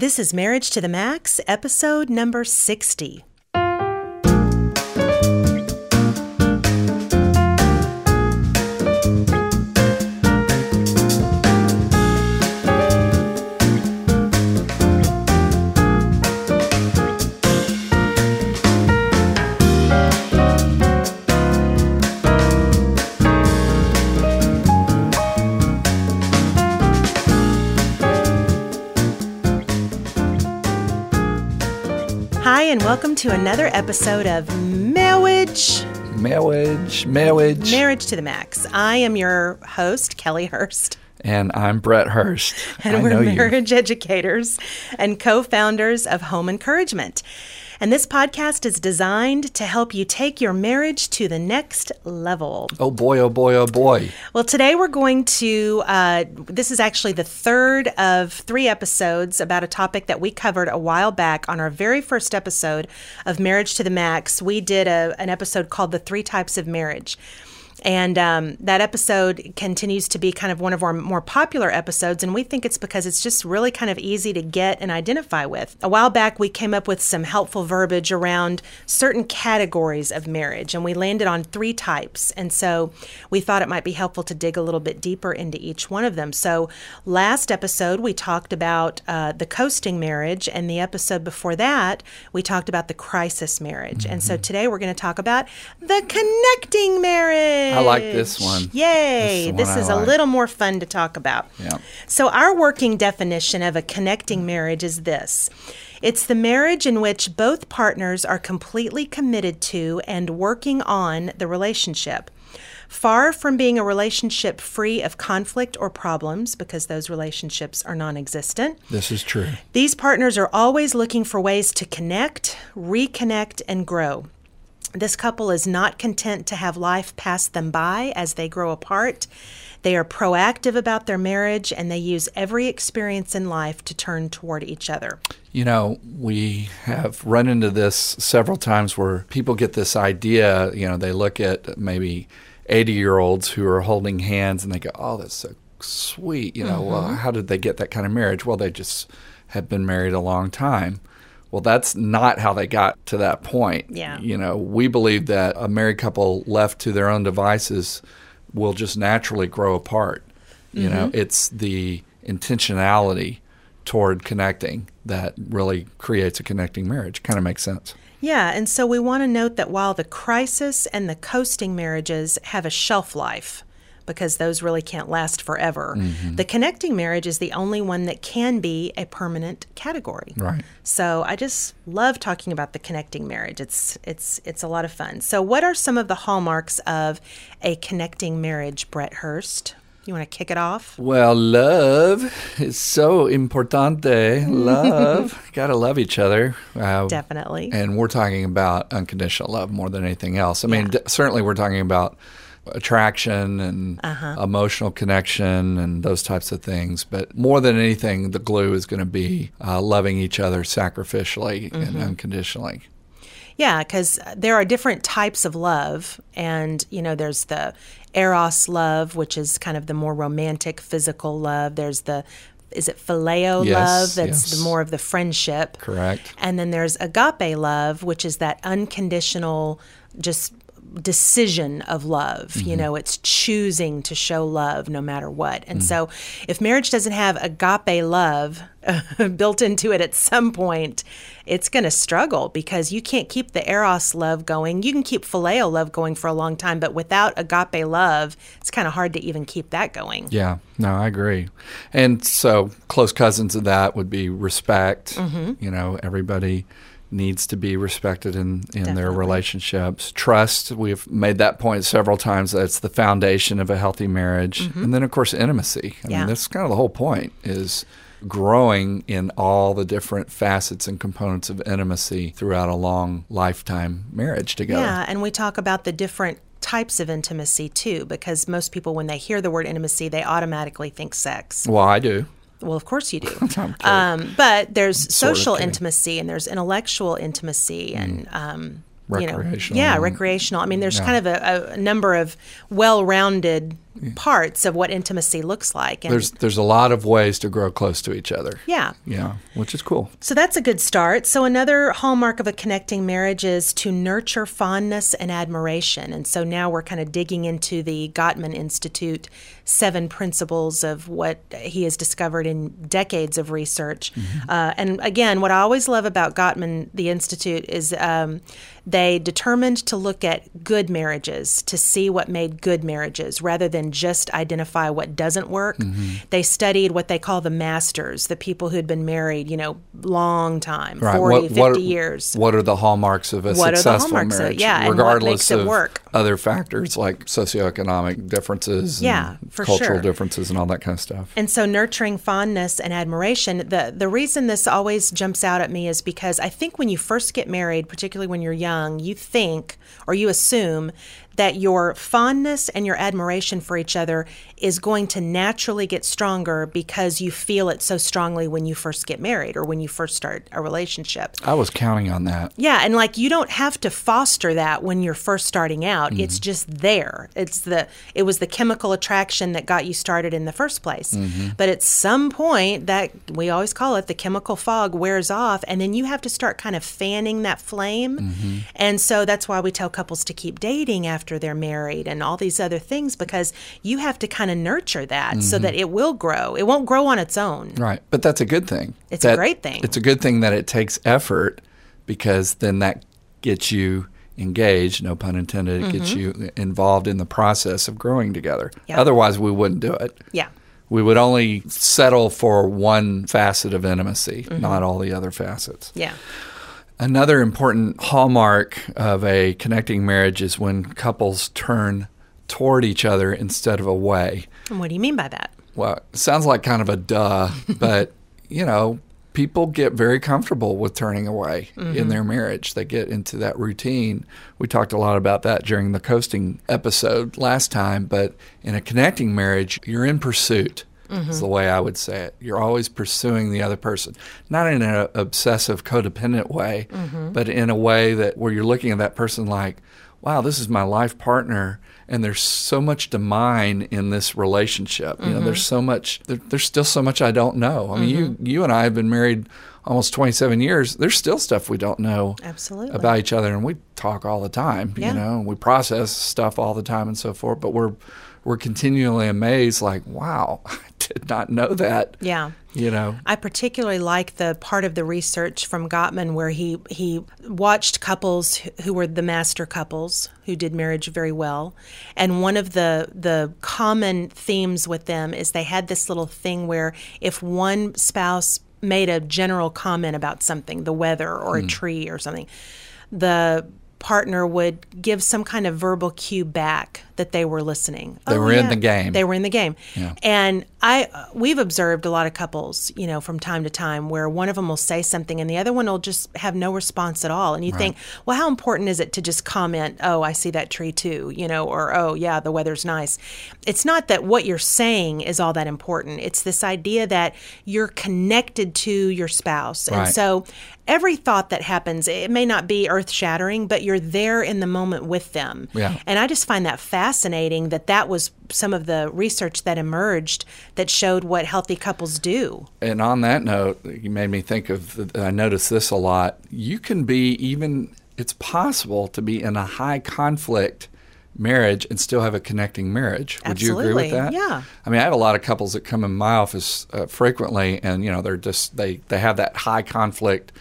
This is Marriage to the Max, episode number 60. To another episode of Marriage, Marriage, marriage. Marriage to the Max. I am your host, Kellie Hurst, and I'm Brett Hurst. and I we're know you. marriage educators and co founders of Home Encouragement. And this podcast is designed to help you take your marriage to the next level. Oh boy, oh boy, oh boy. Well, today we're going to, uh, this is actually the third of three episodes about a topic that we covered a while back on our very first episode of Marriage to the Max. We did a, an episode called The Three Types of Marriage. And um, that episode continues to be kind of one of our more popular episodes. And we think it's because it's just really kind of easy to get and identify with. A while back, we came up with some helpful verbiage around certain categories of marriage, and we landed on three types. And so we thought it might be helpful to dig a little bit deeper into each one of them. So last episode, we talked about uh, the coasting marriage, and the episode before that, we talked about the crisis marriage. And so today, we're going to talk about the connecting marriage. I like this one. Yay! This This is one I is a little more fun to talk about. Yeah. So, our working definition of a connecting marriage is this it's the marriage in which both partners are completely committed to and working on the relationship. Far from being a relationship free of conflict or problems, because those relationships are non existent, This is true. these partners are always looking for ways to connect, reconnect, and grow. This couple is not content to have life pass them by as they grow apart. They are proactive about their marriage and they use every experience in life to turn toward each other. You know, we have run into this several times where people get this idea, you know, they look at maybe 80 year olds who are holding hands and they go, oh, that's so sweet. You know, well, mm-hmm. how did they get that kind of marriage? Well, they just have been married a long time. Well, that's not how they got to that point. Yeah. You know, we believe that a married couple left to their own devices will just naturally grow apart. You know, mm-hmm. it's the intentionality toward connecting that really creates a connecting marriage. Kind of makes sense. Yeah, and so we want to note that while the crisis and the coasting marriages have a shelf life, because those really can't last forever, the connecting marriage is the only one that can be a permanent category. Right. So I just love talking about the connecting marriage. It's it's it's a lot of fun. So what are some of the hallmarks of a connecting marriage, Brett Hurst? You want to kick it off? Well, love is so importante. Love. Got to love each other. Uh, Definitely. And we're talking about unconditional love more than anything else. I mean, d- certainly we're talking about attraction and emotional connection and those types of things. But more than anything, the glue is going to be uh, loving each other sacrificially and unconditionally. Yeah, because there are different types of love, and you know, there's the eros love, which is kind of the more romantic, physical love. There's the is it phileo Yes, love? That's yes. the more of the friendship. Correct. And then there's agape love, which is that unconditional, just decision of love. You know, it's choosing to show love no matter what. And so, if marriage doesn't have agape love built into it at some point, it's going to struggle because you can't keep the eros love going. You can keep phileo love going for a long time, but without agape love, it's kind of hard to even keep that going. Yeah, no, I agree. And so close cousins of that would be respect. Mm-hmm. You know, everybody needs to be respected in, in their relationships. Trust, we've made that point several times. That's the foundation of a healthy marriage. And then, of course, intimacy. I Mm-hmm. Yeah. mean, that's kind of the whole point is growing in all the different facets and components of intimacy throughout a long lifetime marriage together. Yeah, and we talk about the different types of intimacy too, because most people, when they hear the word intimacy, they automatically think sex. Well, I do. Well, of course you do. Um, but there's sort of social intimacy and there's intellectual intimacy and um, you know, yeah, recreational. I mean, there's kind of a, a number of well-rounded parts of what intimacy looks like. And There's there's a lot of ways to grow close to each other. yeah. Yeah, which is cool. So that's a good start. So another hallmark of a connecting marriage is to nurture fondness and admiration. And so now we're kind of digging into the Gottman Institute seven principles of what he has discovered in decades of research. Uh, and again, what I always love about Gottman, the Institute, is um, they determined to look at good marriages to see what made good marriages rather than just identify what doesn't work. Mm-hmm. They studied what they call the masters, the people who had been married, you know, long time, 40, 50 years. What are the hallmarks of a What are the successful hallmarks of marriage? Yeah, and what regardless of work. other factors like socioeconomic differences, Yeah, cultural sure. differences, and all that kind of stuff. And so nurturing fondness and admiration, the the reason this always jumps out at me is because I think when you first get married, particularly when you're young, you think or you assume that your fondness and your admiration for each other is going to naturally get stronger because you feel it so strongly when you first get married or when you first start a relationship. I was counting on that. Yeah, and like you don't have to foster that when you're first starting out. It's mm-hmm. just there. It's the it was the chemical attraction that got you started in the first place. Mm-hmm. But at some point that we always call it the chemical fog wears off and then you have to start kind of fanning that flame. Mm-hmm. And so that's why we tell couples to keep dating after they're married and all these other things because you have to kind of nurture that so mm-hmm. that it will grow. It won't grow on its own. Right, but that's a good thing. It's a great thing. It's a good thing that it takes effort because then that gets you engaged. No pun intended. It gets mm-hmm. you involved in the process of growing together. Yeah. Otherwise, we wouldn't do it. Yeah. We would only settle for one facet of intimacy, mm-hmm. not all the other facets. Yeah. Another important hallmark of a connecting marriage is when couples turn toward each other instead of away. And what do you mean by that? Well, it sounds like kind of a duh, but you know, people get very comfortable with turning away in mm-hmm. their marriage. They get into that routine. We talked a lot about that during the coasting episode last time, but in a connecting marriage, you're in pursuit. Is mm-hmm. the way I would say it. You're always pursuing the other person, not in an obsessive, codependent way, mm-hmm. but in a way that where you're looking at that person like, wow, this is my life partner, and there's so much to mine in this relationship. You know, there's mm-hmm. so much. There, there's still so much I don't know. I mean, you mm-hmm. you and I have been married almost 27 years. There's still stuff we don't know Absolutely. about each other, and we talk all the time. Yeah. You know, and we process stuff all the time and so forth. But we're we're continually amazed, like, wow, I did not know that. Yeah. You know, I particularly like the part of the research from Gottman where he he watched couples who- were the master couples who did marriage very well, and one of the the common themes with them is they had this little thing where if one spouse made a general comment about something, the weather or a hmm. tree or something, the partner would give some kind of verbal cue back that they were listening. They Oh, were in the game. They were in the game. Yeah. And I uh, we've observed a lot of couples, you know, from time to time where one of them will say something and the other one will just have no response at all. And you think, well, how important is it to just comment, "Oh, I see that tree too," you know, or "Oh, yeah, the weather's nice." It's not that what you're saying is all that important. It's this idea that you're connected to your spouse. And so every thought that happens, it may not be earth-shattering, but you're there in the moment with them. Yeah. And I just find that fascinating that that was some of the research that emerged that showed what healthy couples do. And on that note, you made me think of. I noticed this a lot. You can be even. It's possible to be in a high conflict marriage and still have a connecting marriage. Would you agree with that? Yeah. I mean, I have a lot of couples that come in my office uh, frequently, and you know, they're just they they have that high conflict.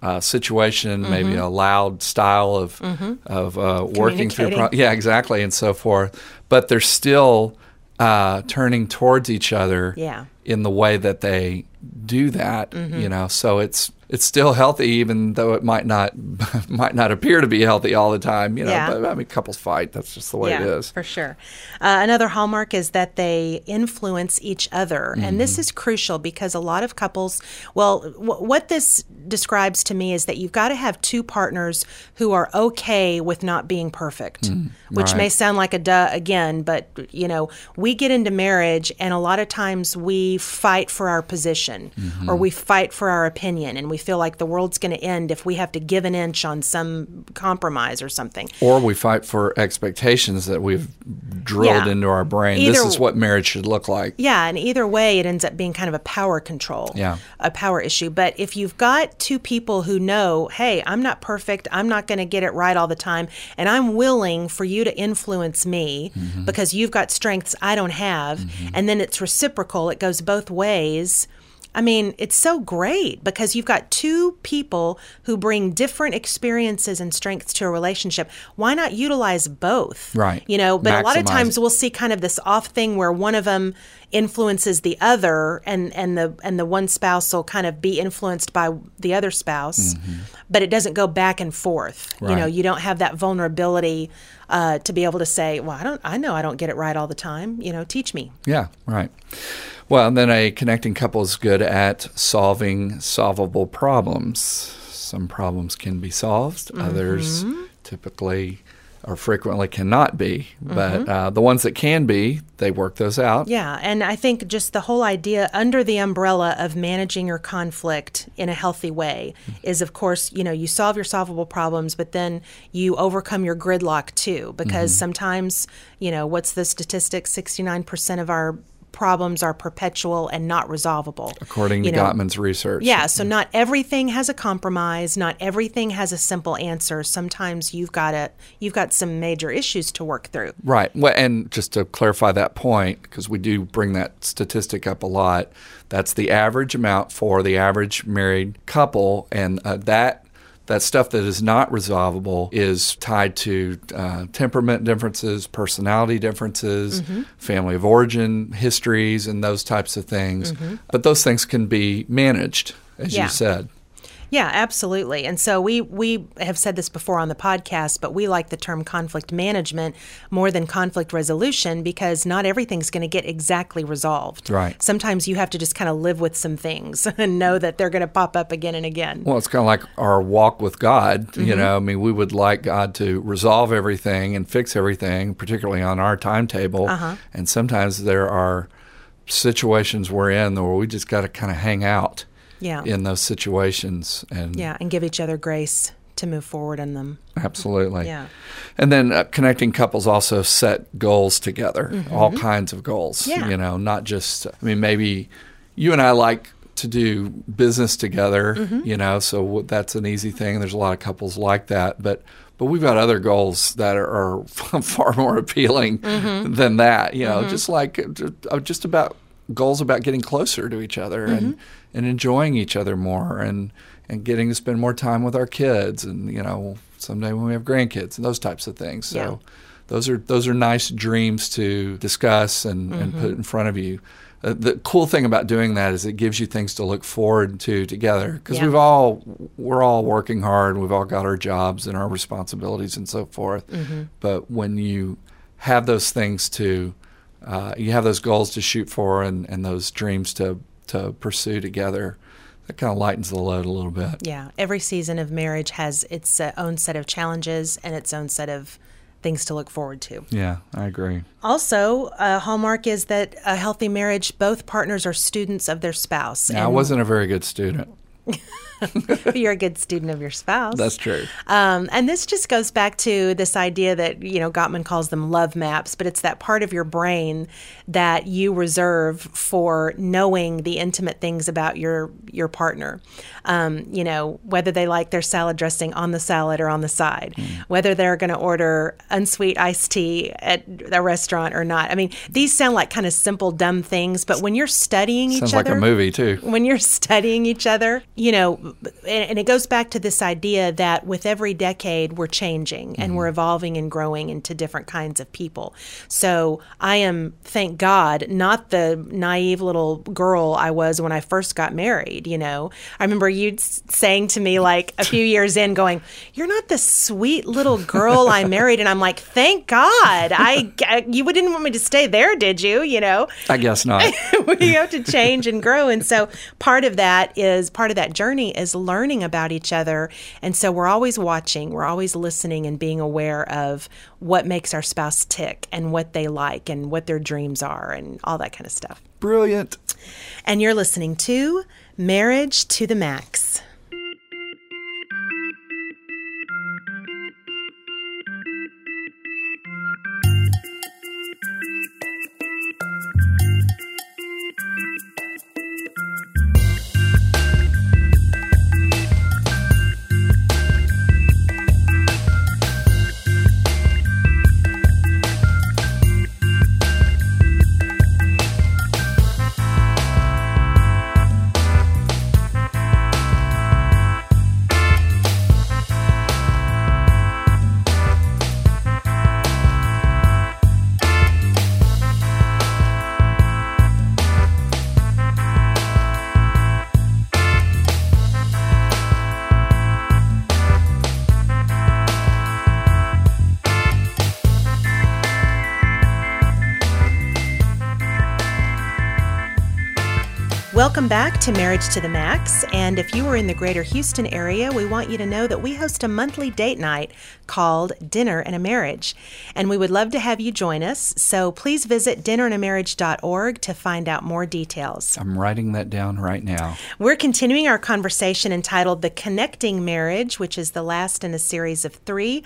Uh, situation, maybe Mm-hmm. a loud style of of uh, working through, pro- yeah, exactly, and so forth. But they're still uh, turning towards each other Yeah. in the way that they do that Mm-hmm. you know so it's it's still healthy even though it might not might not appear to be healthy all the time you know Yeah. but i mean couples fight that's just the way yeah, it is for sure. Uh, another hallmark is that they influence each other, and Mm-hmm. this is crucial because a lot of couples. Well, w- what this describes to me is that you've got to have two partners who are okay with not being perfect, which may sound like a duh again, but you know, we get into marriage, and a lot of times we we fight for our position or we fight for our opinion and we feel like the world's going to end if we have to give an inch on some compromise or something. Or we fight for expectations that we've drilled Yeah. into our brain. this is what marriage should look like. Yeah, and either way, it ends up being kind of a power control, Yeah. a power issue. But if you've got two people who know, hey, I'm not perfect, I'm not going to get it right all the time, and I'm willing for you to influence me Mm-hmm. because you've got strengths I don't have, and then it's reciprocal, it goes both ways. I mean, it's so great because you've got two people who bring different experiences and strengths to a relationship. Why not utilize both? Right. You know, but a lot of times it. we'll see kind of this off thing where one of them influences the other and and the and the one spouse will kind of be influenced by the other spouse but it doesn't go back and forth you know Mm-hmm. You don't have that vulnerability uh, to be able to say well i don't i know i don't get it right all the time you know teach me Yeah, right. Well, and then a connecting couple is good at solving solvable problems. Some problems can be solved, others typically or frequently cannot be. But mm-hmm. uh, the ones that can be, they work those out. Yeah, and I think just the whole idea under the umbrella of managing your conflict in a healthy way mm-hmm. is, of course, you know, you solve your solvable problems, but then you overcome your gridlock too, because mm-hmm. sometimes, you know, what's the statistic? 69% of our problems are perpetual and not resolvable. According You to know, Gottman's research. Yeah, so not everything has a compromise, not everything has a simple answer. Sometimes you've got a you've got some major issues to work through. Right. Well, and just to clarify that point, because we do bring that statistic up a lot, that's the average amount for the average married couple, and uh, that that stuff that is not resolvable is tied to uh, temperament differences, personality differences, Mm-hmm. family of origin, histories, and those types of things. Mm-hmm. But those things can be managed, as Yeah. you said. Yeah, absolutely. And so we we have said this before on the podcast, but we like the term conflict management more than conflict resolution because not everything's going to get exactly resolved. Right. Sometimes you have to just kind of live with some things and know that they're going to pop up again and again. Well, it's kind of like our walk with God. You Mm-hmm. know, I mean, we would like God to resolve everything and fix everything, particularly on our timetable. Uh-huh. And sometimes there are situations we're in where we just got to kind of hang out Yeah. in those situations. And Yeah, and give each other grace to move forward in them. absolutely. Yeah. And then uh, connecting couples also set goals together, all kinds of goals. Mm-hmm. Yeah. You know, not just, I mean, maybe you and I like to do business together, Mm-hmm. you know, so w- that's an easy thing. There's a lot of couples like that. But but we've got other goals that are, are far more appealing Mm-hmm. than that, you know, just like uh, just about goals about getting closer to each other and, Mm-hmm. and enjoying each other more and, and getting to spend more time with our kids and, you know, someday when we have grandkids and those types of things. So Yeah. those are those are nice dreams to discuss and, and Mm-hmm. put in front of you. Uh, the cool thing about doing that is it gives you things to look forward to together because Yeah. we've all we're all working hard. We've all got our jobs and our responsibilities and so forth. Mm-hmm. But when you have those things to uh, you have those goals to shoot for and, and those dreams to to pursue together, that kind of lightens the load a little bit. Yeah, every season of marriage has its uh, own set of challenges and its own set of things to look forward to. Yeah, I agree. Also, a hallmark is that a healthy marriage, both partners are students of their spouse. Now, I wasn't a very good student. you're a good student of your spouse. That's true. Um, and this just goes back to this idea that, you know, Gottman calls them love maps, but it's that part of your brain that you reserve for knowing the intimate things about your your partner. Um, you know, whether they like their salad dressing on the salad or on the side, whether they're going to order unsweet iced tea at a restaurant or not. I mean, these sound like kind of simple, dumb things, but when you're studying Sounds each like other, Sounds like a movie too. when you're studying each other, you know, and, and it goes back to this idea that with every decade we're changing and we're mm-hmm. evolving and growing into different kinds of people. So I am, thank God, not the naive little girl I was when I first got married. You know, I remember you saying to me like a few years in, going, "You're not the sweet little girl I married," and I'm like, "Thank God, I, I you didn't want me to stay there, did you? You know." I guess not. we have to change and grow and so part of that is part of that journey is learning about each other. And so we're always watching, we're always listening and being aware of what makes our spouse tick and what they like and what their dreams are and all that kind of stuff. Brilliant. And you're listening to Marriage to the Max. Welcome back to Marriage to the Max. And if you are in the greater Houston area, we want you to know that we host a monthly date night called Dinner and a Marriage. And we would love to have you join us. So please visit dinnerandamarriage.org to find out more details. I'm writing that down right now. We're continuing our conversation entitled The Connecting Marriage, which is the last in a series of three.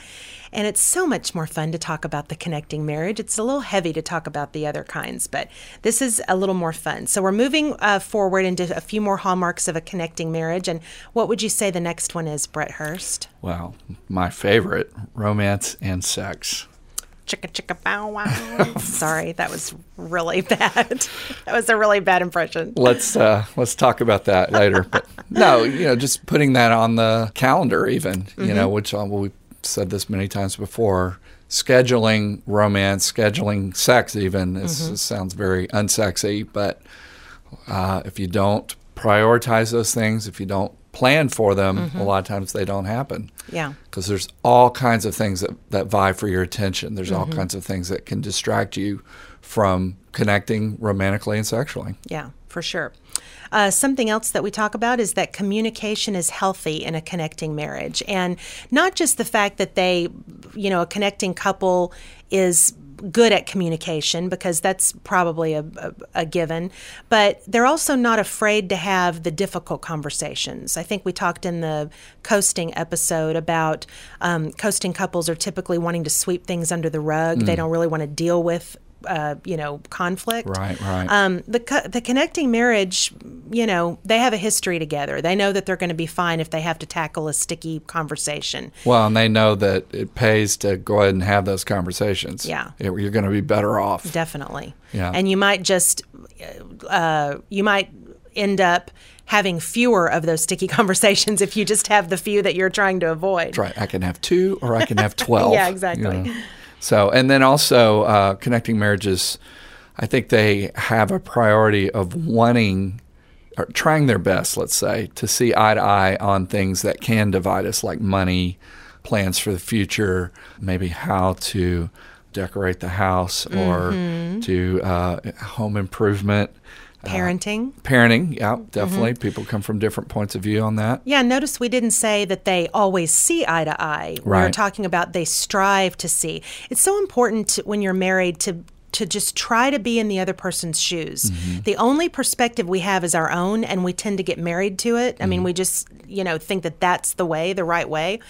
And it's so much more fun to talk about the connecting marriage. It's a little heavy to talk about the other kinds, but this is a little more fun. So we're moving uh, forward into a few more hallmarks of a connecting marriage. And what would you say the next one is, Brett Hurst? Well, my favorite romance and sex. Chicka chicka bow wow. Sorry, that was really bad. that was a really bad impression. Let's uh, let's talk about that later. But no, you know, just putting that on the calendar, even you mm-hmm. know, which uh, we said this many times before. Scheduling romance, scheduling sex, even is, mm-hmm. sounds very unsexy. But uh, if you don't prioritize those things, if you don't plan for them, mm-hmm. a lot of times they don't happen. Yeah. Because there's all kinds of things that, that vie for your attention. There's mm-hmm. all kinds of things that can distract you from connecting romantically and sexually. Yeah, for sure. Uh, something else that we talk about is that communication is healthy in a connecting marriage. And not just the fact that they, you know, a connecting couple is good at communication because that's probably a, a, a, given, but they're also not afraid to have the difficult conversations. I think we talked in the coasting episode about um, coasting couples are typically wanting to sweep things under the rug. Mm. They don't really want to deal with uh, you know conflict. Right, right. Um, the co- the connecting marriage, you know, they have a history together. They know that they're going to be fine if they have to tackle a sticky conversation. Well, and they know that it pays to go ahead and have those conversations. Yeah, it, you're going to be better off. Definitely. Yeah, and you might just, uh, you might end up having fewer of those sticky conversations if you just have the few that you're trying to avoid. That's right. I can have two or I can have 12. yeah, exactly. You know? So, and then also uh, connecting marriages, I think they have a priority of wanting or trying their best, let's say, to see eye to eye on things that can divide us, like money, plans for the future, maybe how to decorate the house or mm-hmm. to uh, home improvement. Parenting. Uh, parenting, yeah, definitely. Mm-hmm. People come from different points of view on that. Yeah, notice we didn't say that they always see eye to eye. Right. We were talking about they strive to see. It's so important to, when you're married to to just try to be in the other person's shoes. Mm-hmm. The only perspective we have is our own, and we tend to get married to it. I mm-hmm. mean, we just you know think that that's the way, the right way,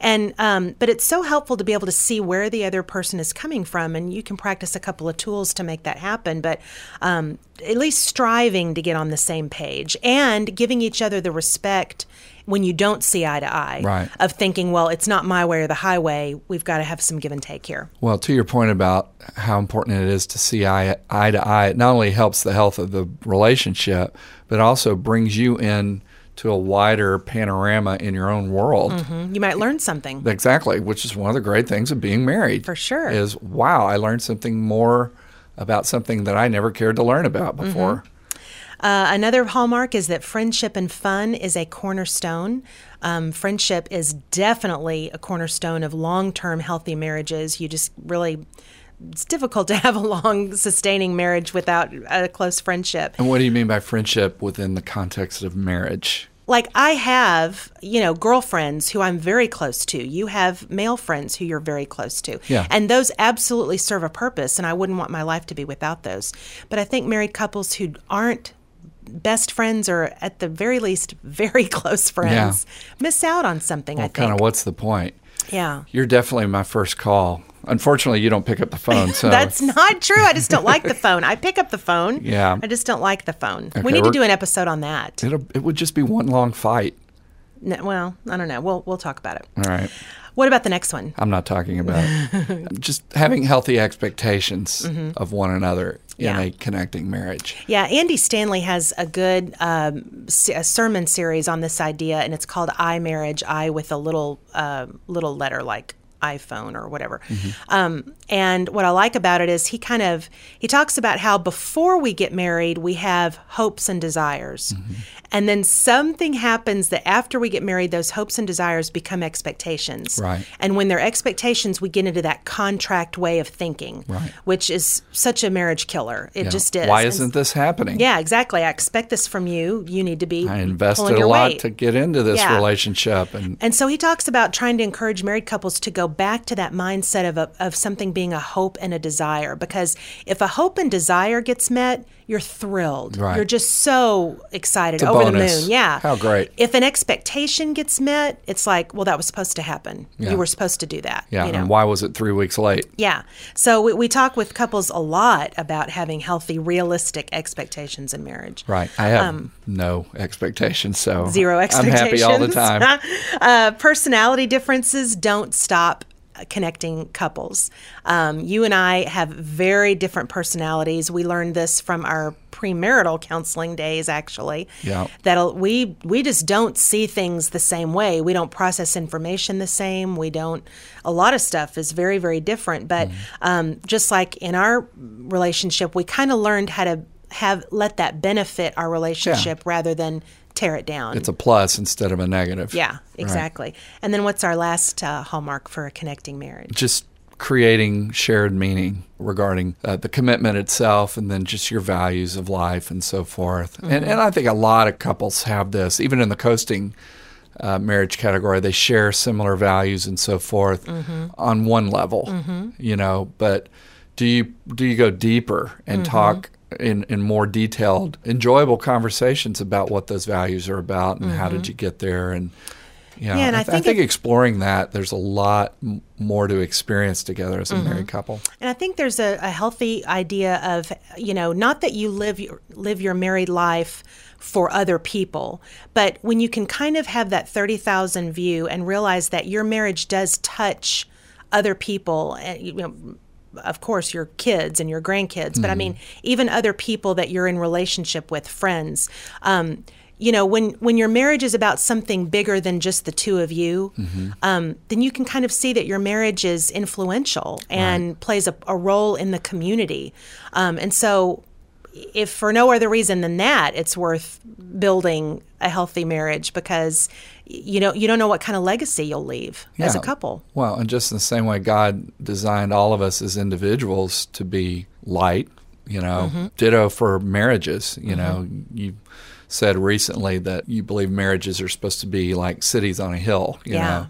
and um, but it's so helpful to be able to see where the other person is coming from, and you can practice a couple of tools to make that happen. But um, at least striving to get on the same page and giving each other the respect when you don't see eye to eye right. of thinking, well, it's not my way or the highway. We've got to have some give and take here. Well, to your point about how important it is to see eye, eye to eye, it not only helps the health of the relationship, but also brings you in to a wider panorama in your own world. Mm-hmm. You might learn something. Exactly, which is one of the great things of being married. For sure. Is wow, I learned something more about something that I never cared to learn about before. Mm-hmm. Uh, another hallmark is that friendship and fun is a cornerstone. Um, friendship is definitely a cornerstone of long term healthy marriages. You just really it's difficult to have a long sustaining marriage without a close friendship. And what do you mean by friendship within the context of marriage? like I have, you know, girlfriends who I'm very close to. You have male friends who you're very close to. Yeah. And those absolutely serve a purpose, and I wouldn't want my life to be without those. But I think married couples who aren't best friends or at the very least very close friends miss out on something, I think. Kind of what's the point? yeah. You're definitely my first call. Unfortunately, you don't pick up the phone. So That's not true. I just don't like the phone. I pick up the phone. Yeah. I just don't like the phone. Okay, we need to do an episode on that. it'll, it would just be one long fight. No, well, I don't know. We'll we'll talk about it. All right. What about the next one? I'm not talking about just having healthy expectations of one another in Mm-hmm. Yeah. a connecting marriage. Yeah, Andy Stanley has a good um, a sermon series on this idea, and it's called "I Marriage." I with a little uh, little letter like iPhone or whatever. Um, and what I like about it is he kind of he talks about how before we get married we have hopes and desires, mm-hmm. and then something happens that after we get married those hopes and desires become expectations. Right. And when they're expectations, we get into that contract way of thinking, Right. which is such a marriage killer. It Yeah. just is. Why isn't this happening? yeah, exactly. I expect this from you. You need to be. I invested a lot weight. to get into this Yeah. relationship, and And so he talks about trying to encourage married couples to go back to that mindset of, a, of something being a hope and a desire. Because if a hope and desire gets met, you're thrilled. Right. You're just so excited, over bonus. the moon. Yeah. How great. If an expectation gets met, it's like, well, that was supposed to happen. Yeah. You were supposed to do that. yeah. You know? And why was it three weeks late? Yeah. So we, we talk with couples a lot about having healthy, realistic expectations in marriage. Right. I have no expectations, so Um, zero I'm expectations. happy all the time. uh, personality differences don't stop connecting couples. Um, you and I have very different personalities. We learned this from our premarital counseling days, actually. Yeah. That we we just don't see things the same way. We don't process information the same. We don't. A lot of stuff is very very different. But Mm-hmm. um, just like in our relationship, we kind of learned how to have let that benefit our relationship rather than tear it down. It's a plus instead of a negative. Yeah, Right. exactly. And then what's our last uh, hallmark for a connecting marriage? Just creating shared meaning regarding uh, the commitment itself and then just your values of life and so forth. And, Mm-hmm. and I think a lot of couples have this, even in the coasting uh, marriage category, they share similar values and so forth Mm-hmm. on one level, you know, but do you, do you go deeper and Mm-hmm. talk in, in more detailed, enjoyable conversations about what those values are about and how did you get there and you know, Mm-hmm. Yeah, and I I, th- I think think it- exploring that, there's a lot m- more to experience together as a Mm-hmm. married couple. And I think there's a, a healthy idea of, you know, not that you live your, live your married life for other people, but when you can kind of have that 30,000 view and realize that your marriage does touch other people, and, you know, of course, your kids and your grandkids, but I mean, even other people that you're in relationship with, friends. Um, you know, when when your marriage is about something bigger than just the two of you, um, then you can kind of see that your marriage is influential and plays a, a role in the community. Um, and so, if for no other reason than that, it's worth building a healthy marriage because you know you don't know what kind of legacy you'll leave as a couple. Well, and just in the same way God designed all of us as individuals to be light, you know, Mm-hmm. ditto for marriages. You know, you said recently that you believe marriages are supposed to be like cities on a hill, you Yeah. know.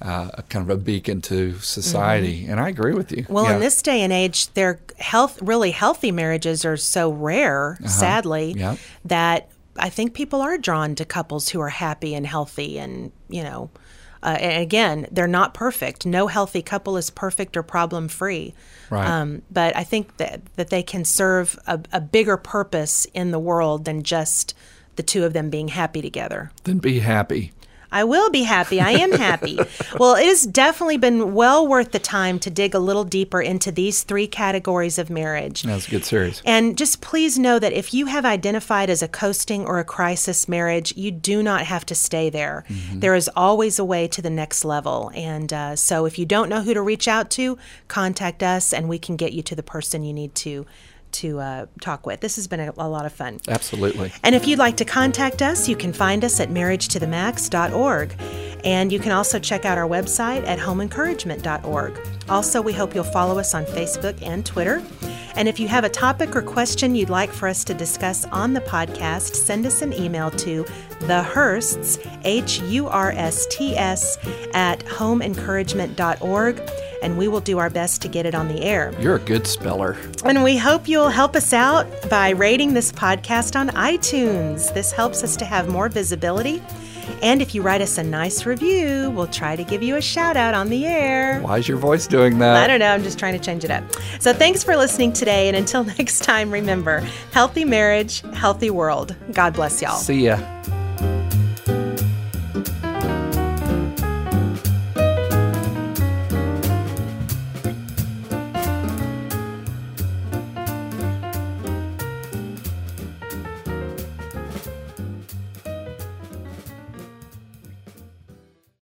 Uh, kind of a beacon to society, and I agree with you. Mm-hmm. Well, Yeah. in this day and age, their health, really healthy marriages are so rare, sadly, Uh-huh. Yep. that I think people are drawn to couples who are happy and healthy. And, you know, uh, and again, they're not perfect. No healthy couple is perfect or problem free. Right. Um, but I think that, that they can serve a, a bigger purpose in the world than just the two of them being happy together. then be happy. I will be happy. I am happy. well, it has definitely been well worth the time to dig a little deeper into these three categories of marriage. That's a good series. And just please know that if you have identified as a coasting or a crisis marriage, you do not have to stay there. There is always a way to the next level. And uh, so if you don't know who to reach out to, contact us and we can get you to the person you need to to uh, talk with. This has been a, a lot of fun. Absolutely. And if you'd like to contact us, you can find us at marriagetothemax.org. And you can also check out our website at homeencouragement.org. Also, we hope you'll follow us on Facebook and Twitter. And if you have a topic or question you'd like for us to discuss on the podcast, send us an email to the Hursts, H U R S T S, at homeencouragement.org, and we will do our best to get it on the air. You're a good speller. And we hope you'll help us out by rating this podcast on iTunes. This helps us to have more visibility. And if you write us a nice review, we'll try to give you a shout out on the air. Why is your voice doing that? I don't know. I'm just trying to change it up. So thanks for listening today. And until next time, remember healthy marriage, healthy world. God bless y'all. See ya.